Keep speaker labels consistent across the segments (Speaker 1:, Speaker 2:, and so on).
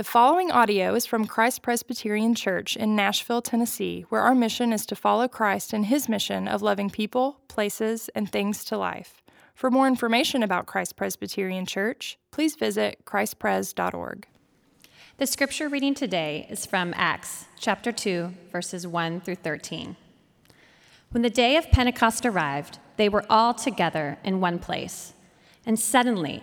Speaker 1: The following audio is from Christ Presbyterian Church in Nashville, Tennessee, where our mission is to follow Christ in his mission of loving people, places, and things to life. For more information about Christ Presbyterian Church, please visit christpres.org.
Speaker 2: The scripture reading today is from Acts chapter 2, verses 1 through 13. When the day of Pentecost arrived, they were all together in one place. And suddenly,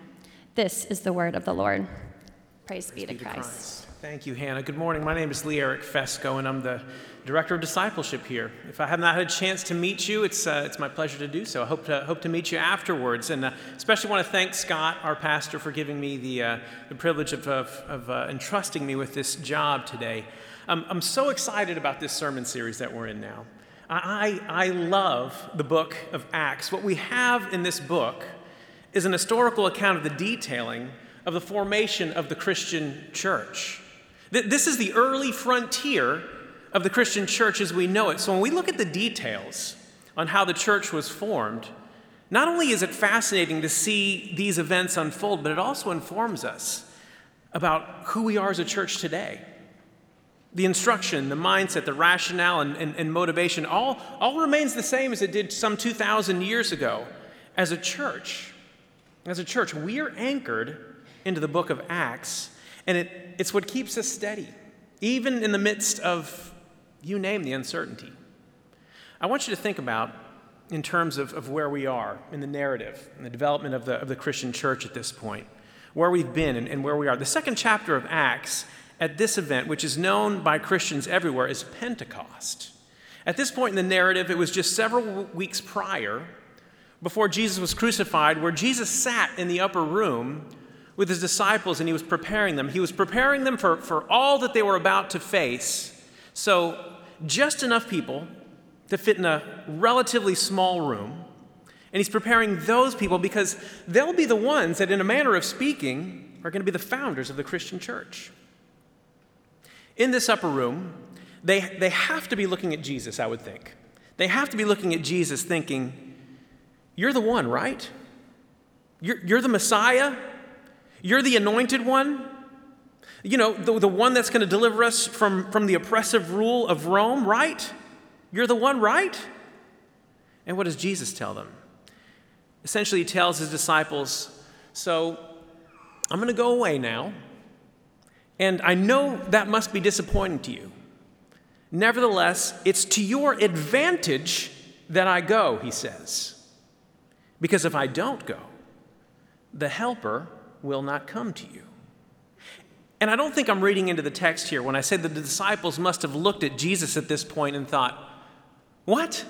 Speaker 2: This is the word of the Lord. Praise, Praise be, to, be Christ. Christ.
Speaker 3: Thank you, Hannah. Good morning. My name is Lee Eric Fesco, and I'm the director of discipleship here. If I have not had a chance to meet you, it's, uh, it's my pleasure to do so. I hope to, hope to meet you afterwards, and uh, especially want to thank Scott, our pastor, for giving me the, uh, the privilege of, of, of uh, entrusting me with this job today. Um, I'm so excited about this sermon series that we're in now. I, I, I love the book of Acts. What we have in this book is an historical account of the detailing of the formation of the Christian church. This is the early frontier of the Christian church as we know it. So when we look at the details on how the church was formed, not only is it fascinating to see these events unfold, but it also informs us about who we are as a church today. The instruction, the mindset, the rationale, and, and, and motivation all, all remains the same as it did some 2,000 years ago. As a church, as a church, we are anchored into the book of Acts, and it, it's what keeps us steady, even in the midst of, you name the uncertainty. I want you to think about, in terms of, of where we are in the narrative and the development of the, of the Christian church at this point, where we've been and, and where we are. The second chapter of Acts at this event, which is known by Christians everywhere, is Pentecost. At this point in the narrative, it was just several weeks prior before Jesus was crucified, where Jesus sat in the upper room with his disciples and he was preparing them. He was preparing them for, for all that they were about to face. So, just enough people to fit in a relatively small room. And he's preparing those people because they'll be the ones that, in a manner of speaking, are going to be the founders of the Christian church. In this upper room, they, they have to be looking at Jesus, I would think. They have to be looking at Jesus thinking, you're the one, right? You're, you're the Messiah. You're the anointed one. You know, the, the one that's going to deliver us from, from the oppressive rule of Rome, right? You're the one, right? And what does Jesus tell them? Essentially, he tells his disciples, So I'm going to go away now, and I know that must be disappointing to you. Nevertheless, it's to your advantage that I go, he says. Because if I don't go, the helper will not come to you. And I don't think I'm reading into the text here when I say that the disciples must have looked at Jesus at this point and thought, What?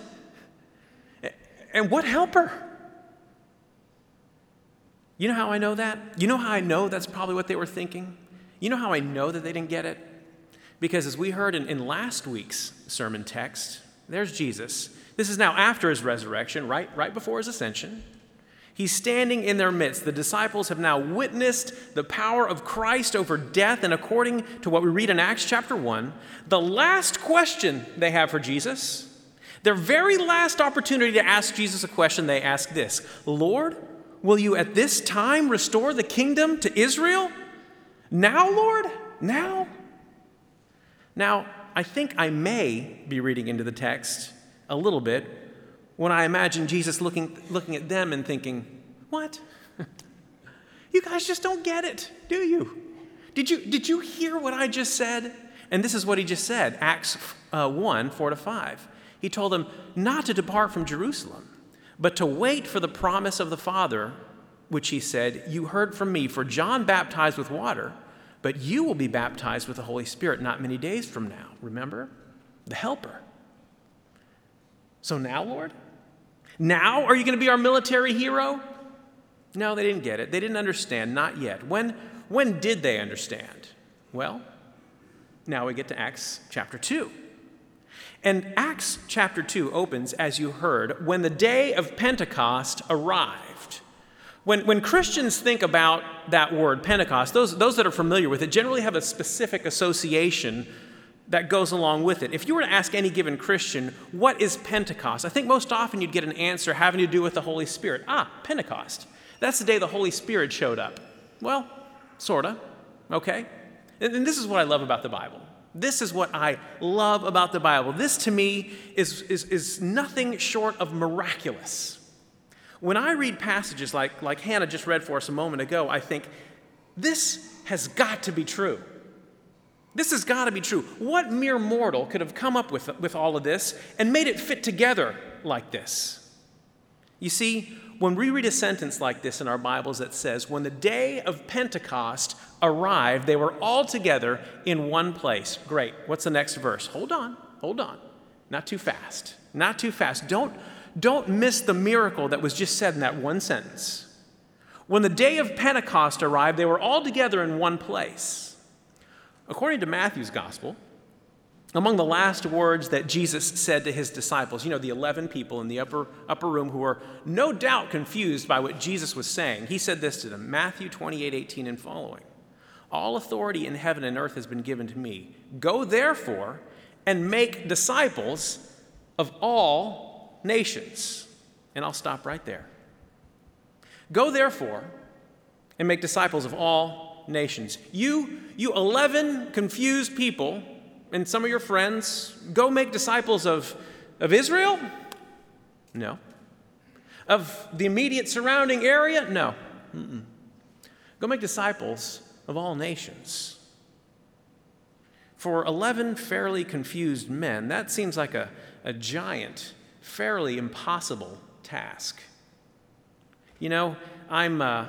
Speaker 3: And what helper? You know how I know that? You know how I know that's probably what they were thinking? You know how I know that they didn't get it? Because as we heard in, in last week's sermon text, there's Jesus this is now after his resurrection, right, right before his ascension. He's standing in their midst. The disciples have now witnessed the power of Christ over death, and according to what we read in Acts chapter 1, the last question they have for Jesus, their very last opportunity to ask Jesus a question, they ask this Lord, will you at this time restore the kingdom to Israel? Now, Lord? Now? Now, I think I may be reading into the text a little bit when I imagine Jesus looking, looking at them and thinking, What? you guys just don't get it, do you? Did you, did you hear what I just said? And this is what he just said Acts uh, 1 4 to 5. He told them not to depart from Jerusalem, but to wait for the promise of the Father, which he said, You heard from me, for John baptized with water but you will be baptized with the Holy Spirit not many days from now. Remember? The Helper. So now, Lord? Now are you going to be our military hero? No, they didn't get it. They didn't understand, not yet. When, when did they understand? Well, now we get to Acts chapter 2. And Acts chapter 2 opens, as you heard, when the day of Pentecost arrived. When, when Christians think about that word, Pentecost, those, those that are familiar with it generally have a specific association that goes along with it. If you were to ask any given Christian, what is Pentecost? I think most often you'd get an answer having to do with the Holy Spirit. Ah, Pentecost. That's the day the Holy Spirit showed up. Well, sort of, okay? And, and this is what I love about the Bible. This is what I love about the Bible. This to me is, is, is nothing short of miraculous. When I read passages like, like Hannah just read for us a moment ago, I think, this has got to be true. This has got to be true. What mere mortal could have come up with, with all of this and made it fit together like this? You see, when we read a sentence like this in our Bibles that says, When the day of Pentecost arrived, they were all together in one place. Great. What's the next verse? Hold on, hold on. Not too fast. Not too fast. Don't, don't miss the miracle that was just said in that one sentence. When the day of Pentecost arrived, they were all together in one place. According to Matthew's gospel, among the last words that Jesus said to his disciples, you know, the 11 people in the upper, upper room who were no doubt confused by what Jesus was saying, he said this to them Matthew 28 18 and following. All authority in heaven and earth has been given to me. Go therefore and make disciples of all nations. And I'll stop right there. Go therefore and make disciples of all nations. You, you 11 confused people, and some of your friends, go make disciples of, of Israel? No. Of the immediate surrounding area? No. Mm-mm. Go make disciples of all nations. For 11 fairly confused men, that seems like a, a giant fairly impossible task. You know, I'm, uh,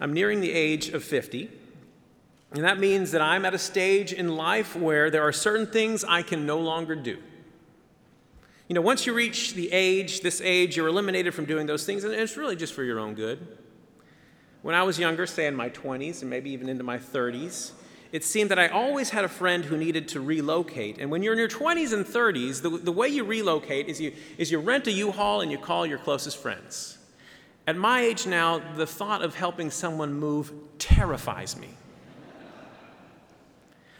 Speaker 3: I'm nearing the age of 50, and that means that I'm at a stage in life where there are certain things I can no longer do. You know, once you reach the age, this age, you're eliminated from doing those things, and it's really just for your own good. When I was younger, say in my 20s and maybe even into my 30s, it seemed that I always had a friend who needed to relocate. And when you're in your 20s and 30s, the, the way you relocate is you, is you rent a U-Haul and you call your closest friends. At my age now, the thought of helping someone move terrifies me.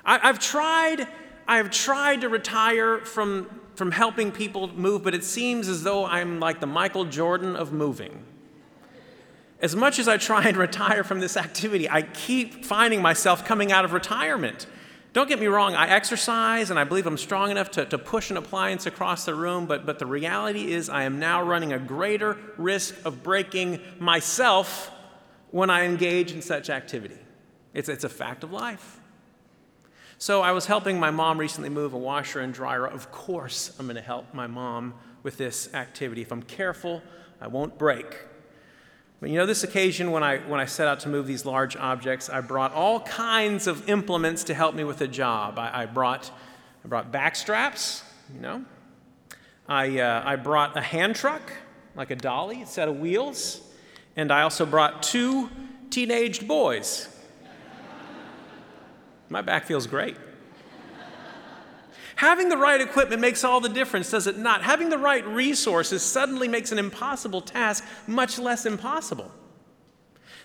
Speaker 3: I, I've tried, I've tried to retire from, from helping people move, but it seems as though I'm like the Michael Jordan of moving. As much as I try and retire from this activity, I keep finding myself coming out of retirement. Don't get me wrong, I exercise and I believe I'm strong enough to, to push an appliance across the room, but, but the reality is I am now running a greater risk of breaking myself when I engage in such activity. It's, it's a fact of life. So I was helping my mom recently move a washer and dryer. Of course, I'm going to help my mom with this activity. If I'm careful, I won't break. But you know, this occasion when I, when I set out to move these large objects, I brought all kinds of implements to help me with the job. I, I brought, I brought back straps, you know. I, uh, I brought a hand truck, like a dolly, a set of wheels. And I also brought two teenaged boys. My back feels great. Having the right equipment makes all the difference, does it not? Having the right resources suddenly makes an impossible task much less impossible.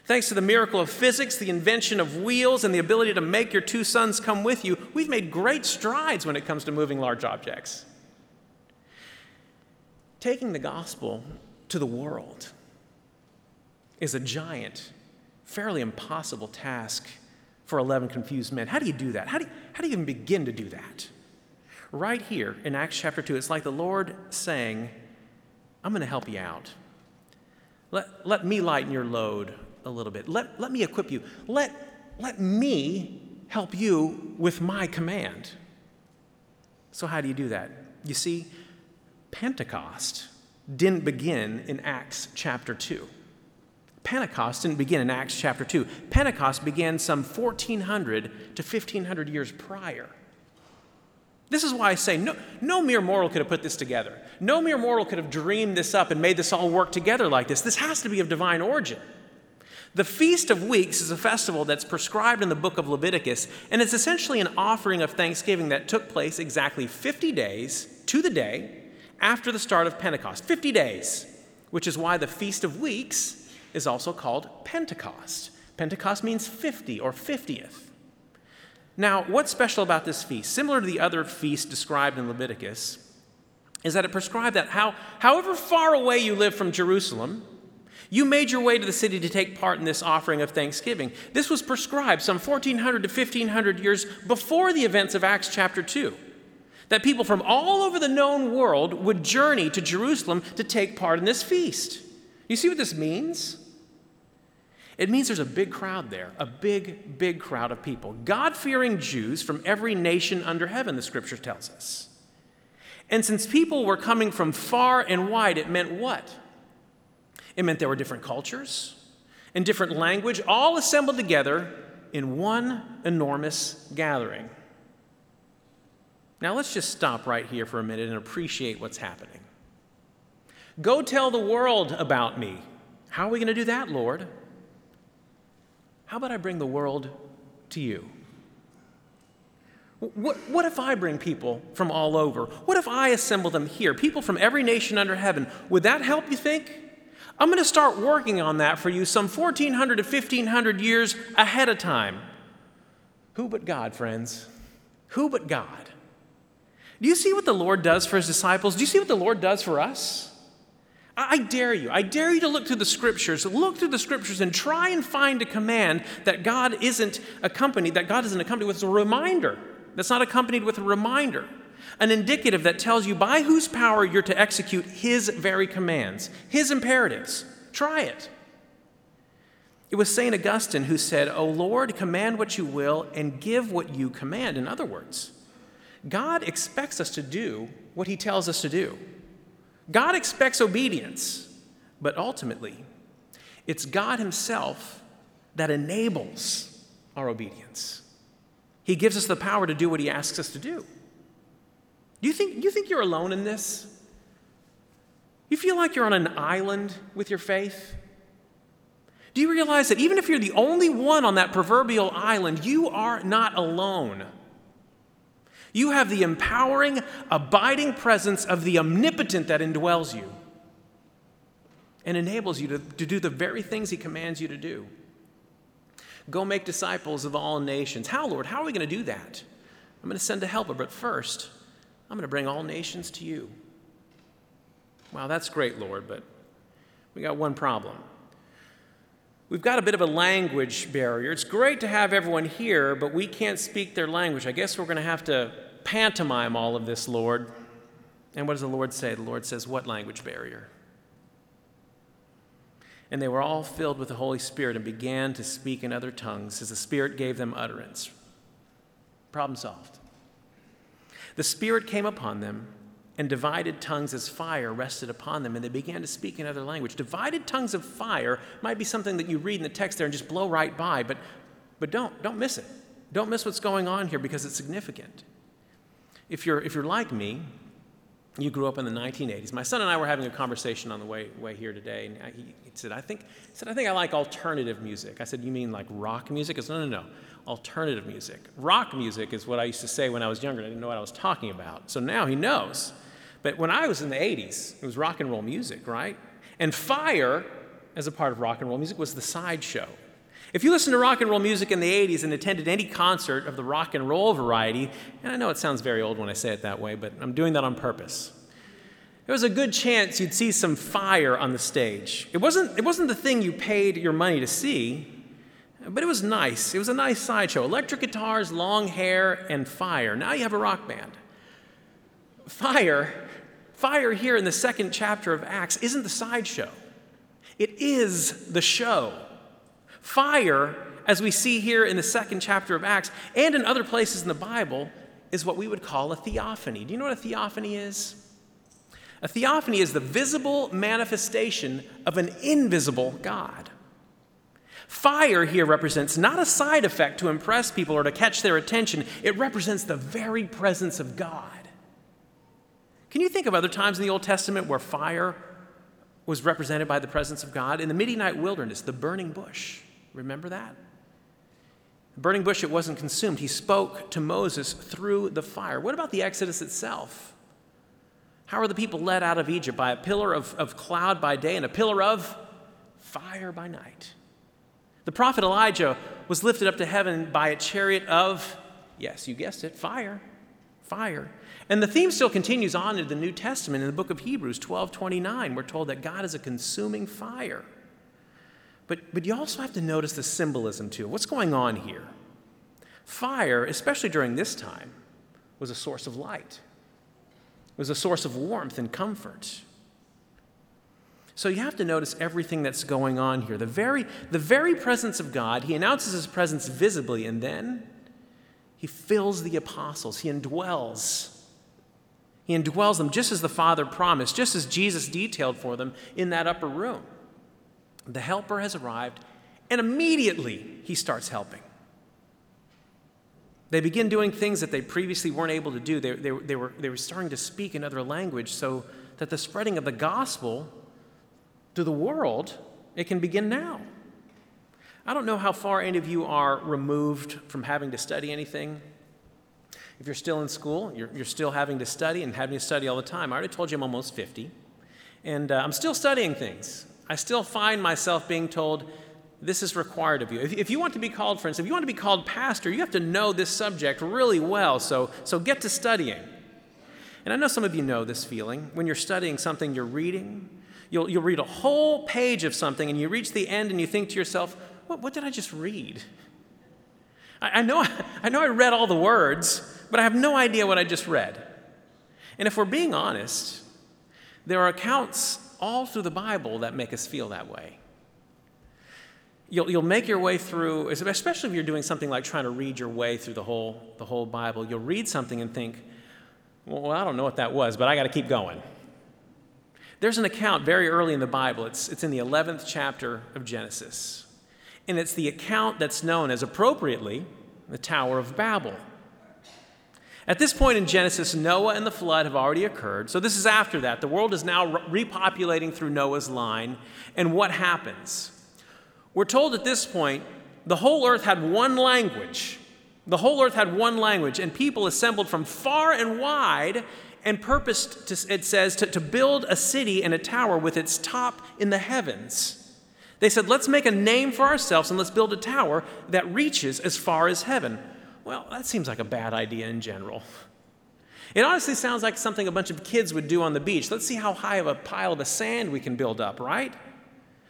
Speaker 3: Thanks to the miracle of physics, the invention of wheels, and the ability to make your two sons come with you, we've made great strides when it comes to moving large objects. Taking the gospel to the world is a giant, fairly impossible task for 11 confused men. How do you do that? How do you, how do you even begin to do that? Right here in Acts chapter 2, it's like the Lord saying, I'm going to help you out. Let, let me lighten your load a little bit. Let, let me equip you. Let, let me help you with my command. So, how do you do that? You see, Pentecost didn't begin in Acts chapter 2. Pentecost didn't begin in Acts chapter 2. Pentecost began some 1400 to 1500 years prior. This is why I say no, no mere mortal could have put this together. No mere mortal could have dreamed this up and made this all work together like this. This has to be of divine origin. The Feast of Weeks is a festival that's prescribed in the book of Leviticus, and it's essentially an offering of thanksgiving that took place exactly 50 days to the day after the start of Pentecost. 50 days, which is why the Feast of Weeks is also called Pentecost. Pentecost means 50 or 50th. Now, what's special about this feast? Similar to the other feasts described in Leviticus, is that it prescribed that how, however far away you live from Jerusalem, you made your way to the city to take part in this offering of thanksgiving. This was prescribed some 1400 to 1500 years before the events of Acts chapter 2. That people from all over the known world would journey to Jerusalem to take part in this feast. You see what this means? It means there's a big crowd there, a big, big crowd of people. God fearing Jews from every nation under heaven, the scripture tells us. And since people were coming from far and wide, it meant what? It meant there were different cultures and different language, all assembled together in one enormous gathering. Now, let's just stop right here for a minute and appreciate what's happening. Go tell the world about me. How are we going to do that, Lord? How about I bring the world to you? What, what if I bring people from all over? What if I assemble them here, people from every nation under heaven? Would that help, you think? I'm going to start working on that for you some 1400 to 1500 years ahead of time. Who but God, friends? Who but God? Do you see what the Lord does for his disciples? Do you see what the Lord does for us? I dare you. I dare you to look through the scriptures. Look through the scriptures and try and find a command that God isn't accompanied, that God isn't accompanied with a reminder. That's not accompanied with a reminder an indicative that tells you by whose power you're to execute His very commands, His imperatives. Try it. It was St. Augustine who said, O Lord, command what you will and give what you command. In other words, God expects us to do what He tells us to do. God expects obedience, but ultimately, it's God Himself that enables our obedience. He gives us the power to do what He asks us to do. Do you think, you think you're alone in this? You feel like you're on an island with your faith? Do you realize that even if you're the only one on that proverbial island, you are not alone? You have the empowering, abiding presence of the omnipotent that indwells you and enables you to, to do the very things he commands you to do. Go make disciples of all nations. How, Lord? How are we going to do that? I'm going to send a helper, but first, I'm going to bring all nations to you. Wow, that's great, Lord, but we got one problem. We've got a bit of a language barrier. It's great to have everyone here, but we can't speak their language. I guess we're going to have to pantomime all of this, Lord. And what does the Lord say? The Lord says, What language barrier? And they were all filled with the Holy Spirit and began to speak in other tongues as the Spirit gave them utterance. Problem solved. The Spirit came upon them, and divided tongues as fire rested upon them, and they began to speak in other language. Divided tongues of fire might be something that you read in the text there and just blow right by, but, but don't, don't miss it. Don't miss what's going on here because it's significant. If you're, if you're like me, you grew up in the 1980s. My son and I were having a conversation on the way, way here today, and he, said, I think, he said, I think I like alternative music. I said, You mean like rock music? He said, No, no, no, alternative music. Rock music is what I used to say when I was younger, and I didn't know what I was talking about. So now he knows. But when I was in the 80s, it was rock and roll music, right? And fire, as a part of rock and roll music, was the sideshow. If you listen to rock and roll music in the 80s and attended any concert of the rock and roll variety, and I know it sounds very old when I say it that way, but I'm doing that on purpose. There was a good chance you'd see some fire on the stage. It wasn't, it wasn't the thing you paid your money to see, but it was nice. It was a nice sideshow. Electric guitars, long hair, and fire. Now you have a rock band. Fire, fire here in the second chapter of Acts isn't the sideshow. It is the show. Fire, as we see here in the second chapter of Acts and in other places in the Bible, is what we would call a theophany. Do you know what a theophany is? A theophany is the visible manifestation of an invisible God. Fire here represents not a side effect to impress people or to catch their attention, it represents the very presence of God. Can you think of other times in the Old Testament where fire was represented by the presence of God? In the Midianite wilderness, the burning bush. Remember that? The burning bush, it wasn't consumed. He spoke to Moses through the fire. What about the Exodus itself? How are the people led out of Egypt? By a pillar of, of cloud by day and a pillar of fire by night. The prophet Elijah was lifted up to heaven by a chariot of, yes, you guessed it, fire. Fire. And the theme still continues on in the New Testament in the book of Hebrews 12 29. We're told that God is a consuming fire. But, but you also have to notice the symbolism too. What's going on here? Fire, especially during this time, was a source of light, it was a source of warmth and comfort. So you have to notice everything that's going on here. The very, the very presence of God, he announces his presence visibly, and then he fills the apostles, he indwells. He indwells them just as the Father promised, just as Jesus detailed for them in that upper room. The helper has arrived, and immediately he starts helping. They begin doing things that they previously weren't able to do. They, they, they, were, they were starting to speak another language so that the spreading of the gospel to the world, it can begin now. I don't know how far any of you are removed from having to study anything. If you're still in school, you're, you're still having to study and having to study all the time. I already told you I'm almost 50, and uh, I'm still studying things. I still find myself being told, this is required of you. If, if, you want to be called, for instance, if you want to be called pastor, you have to know this subject really well, so, so get to studying. And I know some of you know this feeling. When you're studying something you're reading, you'll, you'll read a whole page of something and you reach the end and you think to yourself, what, what did I just read? I, I, know, I know I read all the words, but I have no idea what I just read. And if we're being honest, there are accounts all through the Bible that make us feel that way. You'll, you'll make your way through, especially if you're doing something like trying to read your way through the whole, the whole Bible, you'll read something and think, well, I don't know what that was, but I got to keep going. There's an account very early in the Bible, it's, it's in the 11th chapter of Genesis. And it's the account that's known as appropriately the Tower of Babel. At this point in Genesis, Noah and the flood have already occurred. So this is after that. The world is now repopulating through Noah's line. And what happens? We're told at this point the whole earth had one language. The whole earth had one language, and people assembled from far and wide and purposed, to, it says, to, to build a city and a tower with its top in the heavens. They said, let's make a name for ourselves and let's build a tower that reaches as far as heaven. Well, that seems like a bad idea in general. It honestly sounds like something a bunch of kids would do on the beach. Let's see how high of a pile of sand we can build up, right?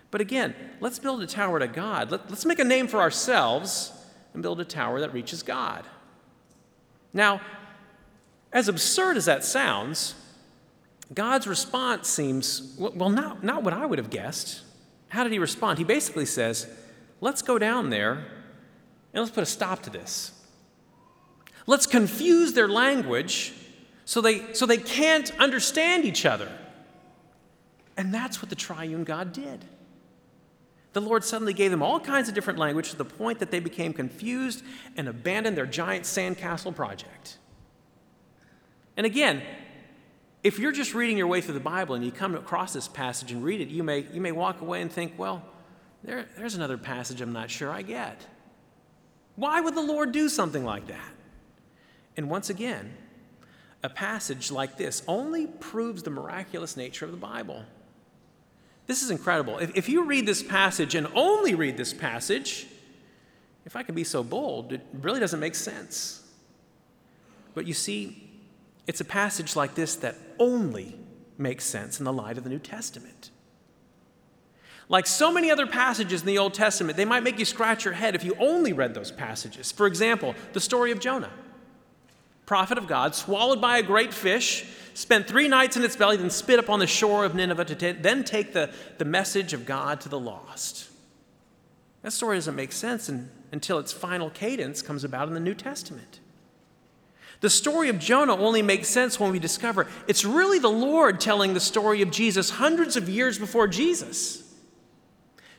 Speaker 3: But again, let's build a tower to God. Let, us make a name for ourselves and build a tower that reaches God. Now, as absurd as that sounds, God's response seems, well, not, not what I would have guessed. How did he respond? He basically says, let's go down there and let's put a stop to this. Let's confuse their language so they, so they can't understand each other. And that's what the triune God did. The Lord suddenly gave them all kinds of different language to the point that they became confused and abandoned their giant sandcastle project. And again, if you're just reading your way through the Bible and you come across this passage and read it, you may, you may walk away and think, well, there, there's another passage I'm not sure I get. Why would the Lord do something like that? And once again, a passage like this only proves the miraculous nature of the Bible. This is incredible. If, if you read this passage and only read this passage, if I can be so bold, it really doesn't make sense. But you see, it's a passage like this that only makes sense in the light of the New Testament. Like so many other passages in the Old Testament, they might make you scratch your head if you only read those passages. For example, the story of Jonah, prophet of God, swallowed by a great fish, spent three nights in its belly, then spit up on the shore of Nineveh to t- then take the, the message of God to the lost. That story doesn't make sense in, until its final cadence comes about in the New Testament. The story of Jonah only makes sense when we discover it's really the Lord telling the story of Jesus hundreds of years before Jesus.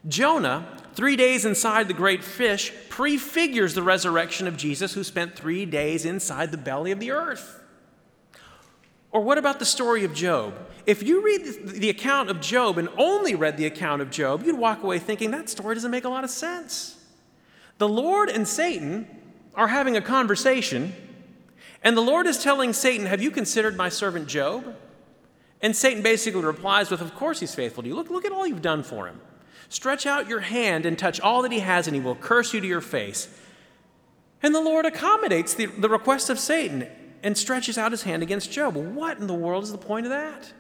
Speaker 3: Jonah, three days inside the great fish, prefigures the resurrection of Jesus, who spent three days inside the belly of the earth. Or what about the story of Job? If you read the account of Job and only read the account of Job, you'd walk away thinking that story doesn't make a lot of sense. The Lord and Satan are having a conversation and the Lord is telling Satan, Have you considered my servant Job? And Satan basically replies with, Of course he's faithful to you. Look, look at all you've done for him. Stretch out your hand and touch all that he has, and he will curse you to your face. And the Lord accommodates the, the request of Satan and stretches out his hand against Job. What in the world is the point of that?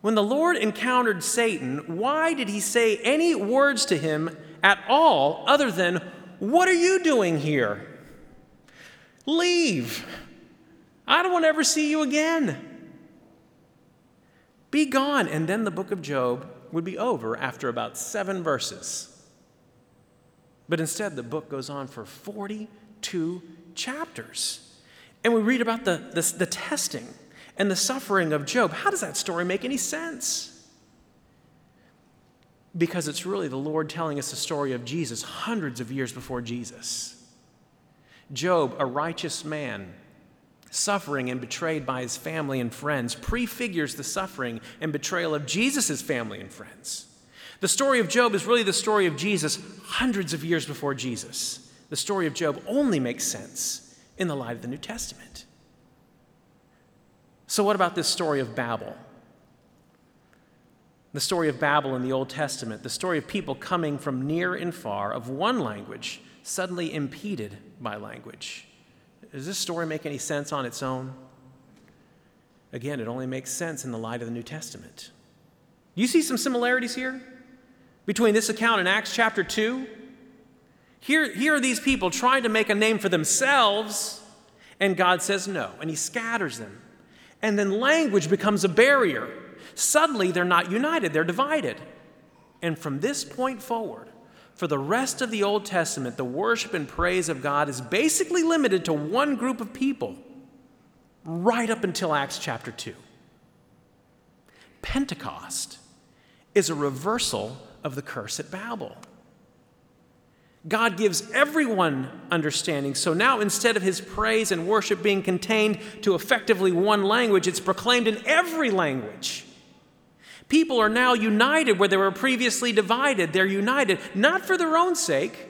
Speaker 3: When the Lord encountered Satan, why did he say any words to him at all other than, What are you doing here? Leave. I don't want to ever see you again. Be gone. And then the book of Job would be over after about seven verses. But instead, the book goes on for 42 chapters. And we read about the, the, the, testing and the suffering of Job. How does that story make any sense? Because it's really the Lord telling us the story of Jesus hundreds of years before Jesus. Job, a righteous man, suffering and betrayed by his family and friends, prefigures the suffering and betrayal of Jesus' family and friends. The story of Job is really the story of Jesus hundreds of years before Jesus. The story of Job only makes sense in the light of the New Testament. So, what about this story of Babel? The story of Babel in the Old Testament, the story of people coming from near and far, of one language, suddenly impeded by language. Does this story make any sense on its own? Again, it only makes sense in the light of the New Testament. You see some similarities here between this account and Acts chapter 2? Here, here are these people trying to make a name for themselves, and God says no, and He scatters them. And then language becomes a barrier. Suddenly, they're not united, they're divided. And from this point forward, for the rest of the Old Testament, the worship and praise of God is basically limited to one group of people, right up until Acts chapter 2. Pentecost is a reversal of the curse at Babel. God gives everyone understanding. So now, instead of his praise and worship being contained to effectively one language, it's proclaimed in every language. People are now united where they were previously divided. They're united not for their own sake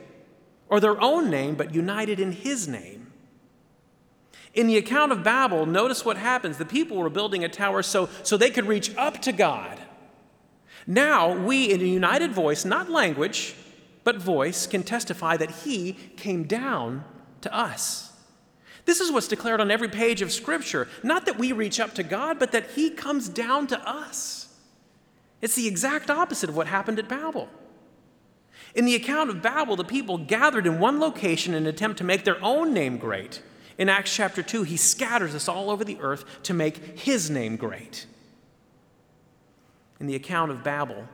Speaker 3: or their own name, but united in His name. In the account of Babel, notice what happens. The people were building a tower so, so they could reach up to God. Now, we, in a united voice, not language, but voice, can testify that He came down to us. This is what's declared on every page of Scripture. Not that we reach up to God, but that He comes down to us. It's the exact opposite of what happened at Babel. In the account of Babel, the people gathered in one location in an attempt to make their own name great. In Acts chapter 2, he scatters us all over the earth to make his name great. In the account of Babel,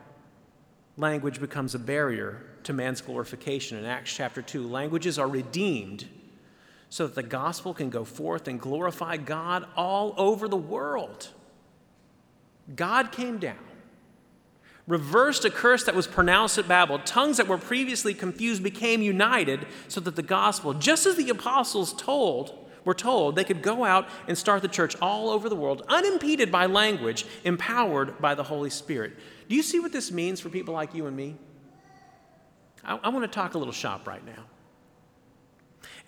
Speaker 3: language becomes a barrier to man's glorification. In Acts chapter 2, languages are redeemed so that the gospel can go forth and glorify God all over the world. God came down reversed a curse that was pronounced at Babel. Tongues that were previously confused became united so that the gospel, just as the apostles told, were told they could go out and start the church all over the world, unimpeded by language, empowered by the Holy Spirit. Do you see what this means for people like you and me? I, I want to talk a little shop right now.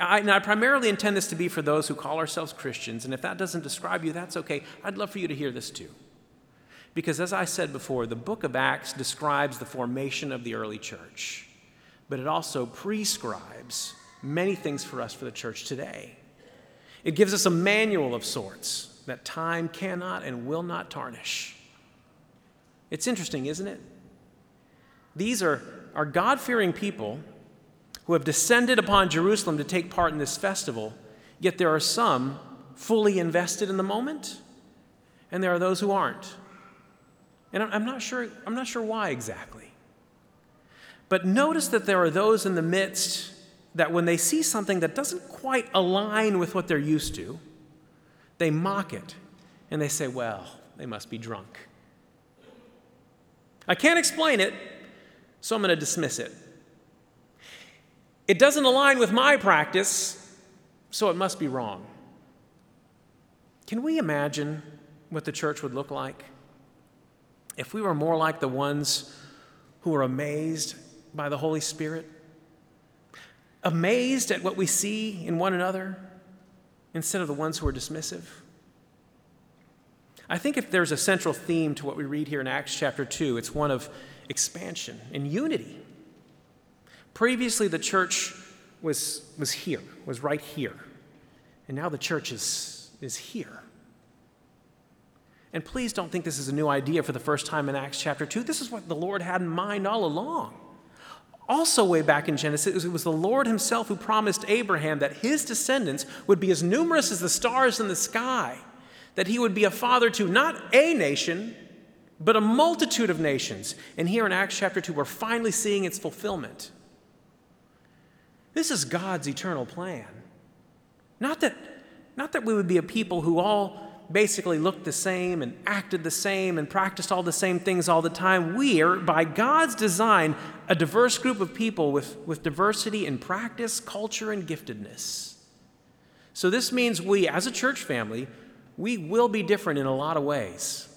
Speaker 3: I, now, I primarily intend this to be for those who call ourselves Christians, and if that doesn't describe you, that's okay. I'd love for you to hear this too. Because as I said before, the book of Acts describes the formation of the early church, but it also prescribes many things for us for the church today. It gives us a manual of sorts that time cannot and will not tarnish. It's interesting, isn't it? These are, are God fearing people who have descended upon Jerusalem to take part in this festival, yet there are some fully invested in the moment, and there are those who aren't. And I'm not sure, I'm not sure why exactly. But notice that there are those in the midst that when they see something that doesn't quite align with what they're used to, they mock it and they say, well, they must be drunk. I can't explain it, so I'm going to dismiss it. It doesn't align with my practice, so it must be wrong. Can we imagine what the church would look like if we were more like the ones who are amazed by the Holy Spirit? Amazed at what we see in one another instead of the ones who are dismissive? I think if there's a central theme to what we read here in Acts chapter 2, it's one of expansion and unity. Previously, the church was, was here, was right here. And now the church is, is here. And please don't think this is a new idea for the first time in Acts chapter 2. This is what the Lord had in mind all along. Also, way back in Genesis, it was the Lord Himself who promised Abraham that his descendants would be as numerous as the stars in the sky, that he would be a father to not a nation, but a multitude of nations. And here in Acts chapter 2, we're finally seeing its fulfillment. This is God's eternal plan. Not that, not that we would be a people who all basically looked the same and acted the same and practiced all the same things all the time. We are, by God's design, a diverse group of people with, with diversity in practice, culture, and giftedness. So this means we, as a church family, we will be different in a lot of ways,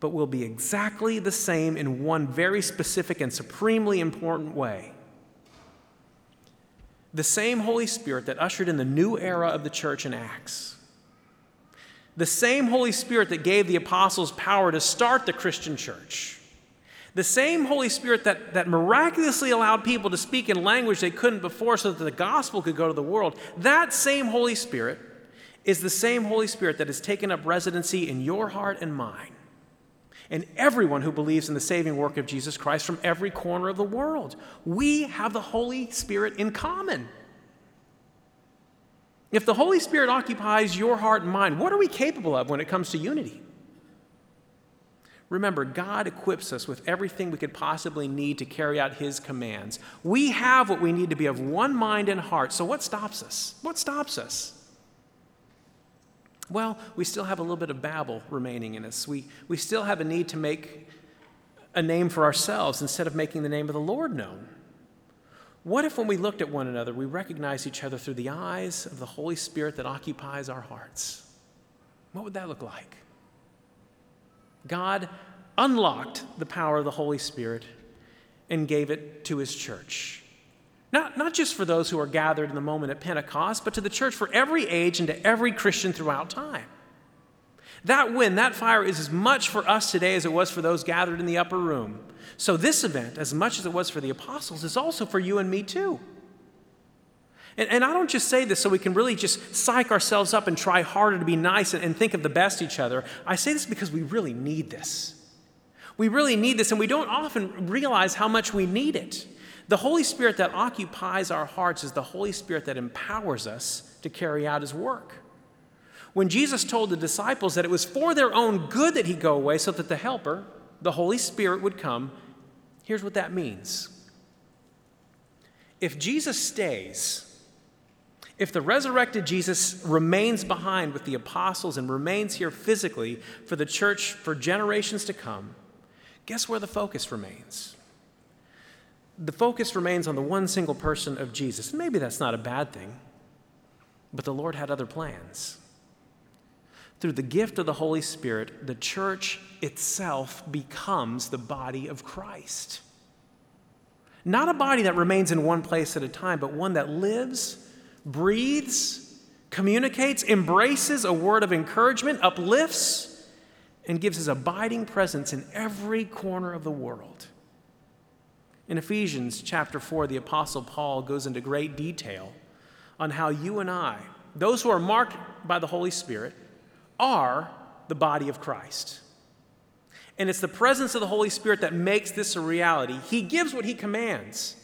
Speaker 3: but we'll be exactly the same in one very specific and supremely important way. The same Holy Spirit that ushered in the new era of the church in Acts. The same Holy Spirit that gave the apostles power to start the Christian church. The same Holy Spirit that, that miraculously allowed people to speak in language they couldn't before so that the gospel could go to the world. That same Holy Spirit is the same Holy Spirit that has taken up residency in your heart and mine and everyone who believes in the saving work of Jesus Christ from every corner of the world. We have the Holy Spirit in common. If the Holy Spirit occupies your heart and mind, what are we capable of when it comes to unity? Remember, God equips us with everything we could possibly need to carry out His commands. We have what we need to be of one mind and heart. So, what stops us? What stops us? Well, we still have a little bit of Babel remaining in us. We, we still have a need to make a name for ourselves instead of making the name of the Lord known. What if, when we looked at one another, we recognized each other through the eyes of the Holy Spirit that occupies our hearts? What would that look like? God unlocked the power of the Holy Spirit and gave it to his church. Not, not just for those who are gathered in the moment at Pentecost, but to the church for every age and to every Christian throughout time. That wind, that fire is as much for us today as it was for those gathered in the upper room. So, this event, as much as it was for the apostles, is also for you and me too. And, and I don't just say this so we can really just psych ourselves up and try harder to be nice and, and think of the best each other. I say this because we really need this. We really need this, and we don't often realize how much we need it. The Holy Spirit that occupies our hearts is the Holy Spirit that empowers us to carry out His work. When Jesus told the disciples that it was for their own good that He go away so that the Helper, the Holy Spirit, would come, here's what that means. If Jesus stays, if the resurrected Jesus remains behind with the apostles and remains here physically for the church for generations to come, guess where the focus remains? the focus remains on the one single person of Jesus. Maybe that's not a bad thing. But the Lord had other plans. Through the gift of the Holy Spirit, the church itself becomes the body of Christ. Not a body that remains in one place at a time, but one that lives, breathes, communicates, embraces a word of encouragement, uplifts, and gives his abiding presence in every corner of the world. In Ephesians chapter 4, the Apostle Paul goes into great detail on how you and I, those who are marked by the Holy Spirit, are the body of Christ. And it's the presence of the Holy Spirit that makes this a reality. He gives what He commands.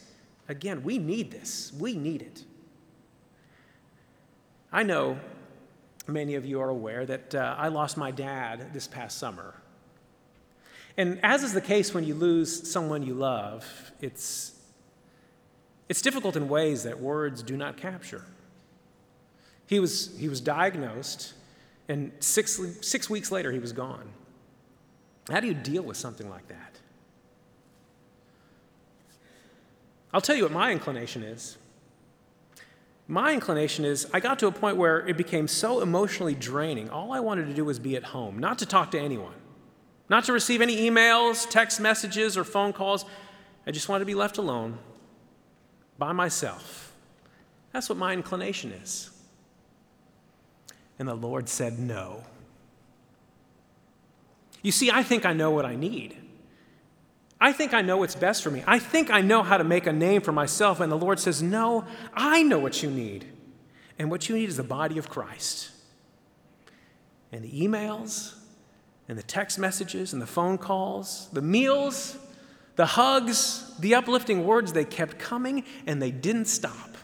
Speaker 3: Again, we need this. We need it. I know many of you are aware that uh, I lost my dad this past summer. And as is the case when you lose someone you love, it's, it's difficult in ways that words do not capture. He was, he was diagnosed, and six, six weeks later, he was gone. How do you deal with something like that? I'll tell you what my inclination is. My inclination is I got to a point where it became so emotionally draining. All I wanted to do was be at home, not to talk to anyone, not to receive any emails, text messages, or phone calls. I just wanted to be left alone by myself. That's what my inclination is. And the Lord said, No. You see, I think I know what I need. I think I know what's best for me. I think I know how to make a name for myself. And the Lord says, No, I know what you need. And what you need is the body of Christ. And the emails, and the text messages, and the phone calls, the meals, the hugs, the uplifting words, they kept coming and they didn't stop.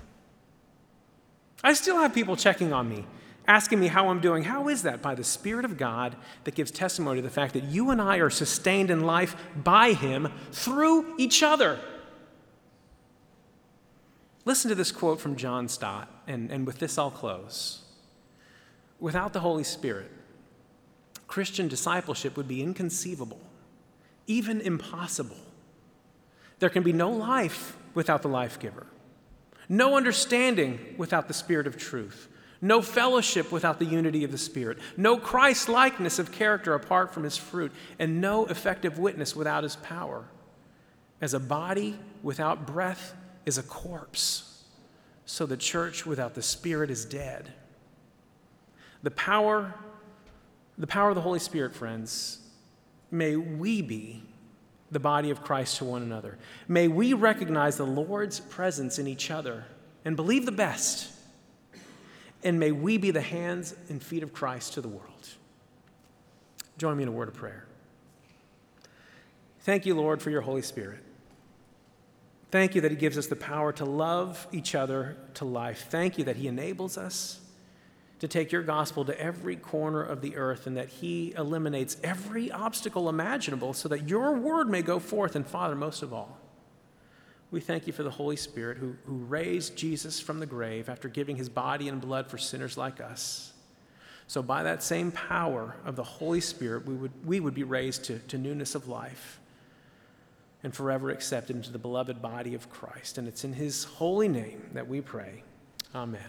Speaker 3: I still have people checking on me asking me how I'm doing. How is that? By the Spirit of God that gives testimony to the fact that you and I are sustained in life by Him through each other. Listen to this quote from John Stott, and, and with this I'll close. Without the Holy Spirit, Christian discipleship would be inconceivable, even impossible. There can be no life without the life giver, no understanding without the Spirit of truth, no fellowship without the unity of the Spirit, no Christ likeness of character apart from his fruit, and no effective witness without his power. As a body without breath is a corpse, so the church without the Spirit is dead. The power, the power of the Holy Spirit, friends, may we be the body of Christ to one another. May we recognize the Lord's presence in each other and believe the best and may we be the hands and feet of Christ to the world. Join me in a word of prayer. Thank you, Lord, for your Holy Spirit. Thank you that He gives us the power to love each other to life. Thank you that He enables us to take your gospel to every corner of the earth and that He eliminates every obstacle imaginable so that your word may go forth. And Father, most of all, we thank you for the Holy Spirit who, who raised Jesus from the grave after giving his body and blood for sinners like us. So, by that same power of the Holy Spirit, we would, we would be raised to, to newness of life and forever accepted into the beloved body of Christ. And it's in his holy name that we pray. Amen.